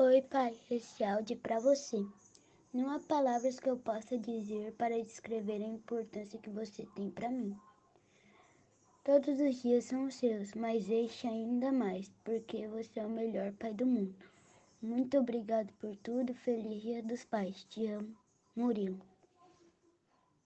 Oi, pai, esse áudio é para você. Não há palavras que eu possa dizer para descrever a importância que você tem para mim. Todos os dias são seus, mas este ainda mais, porque você é o melhor pai do mundo. Muito obrigado por tudo. Feliz Dia dos Pais. Te amo, Murilo.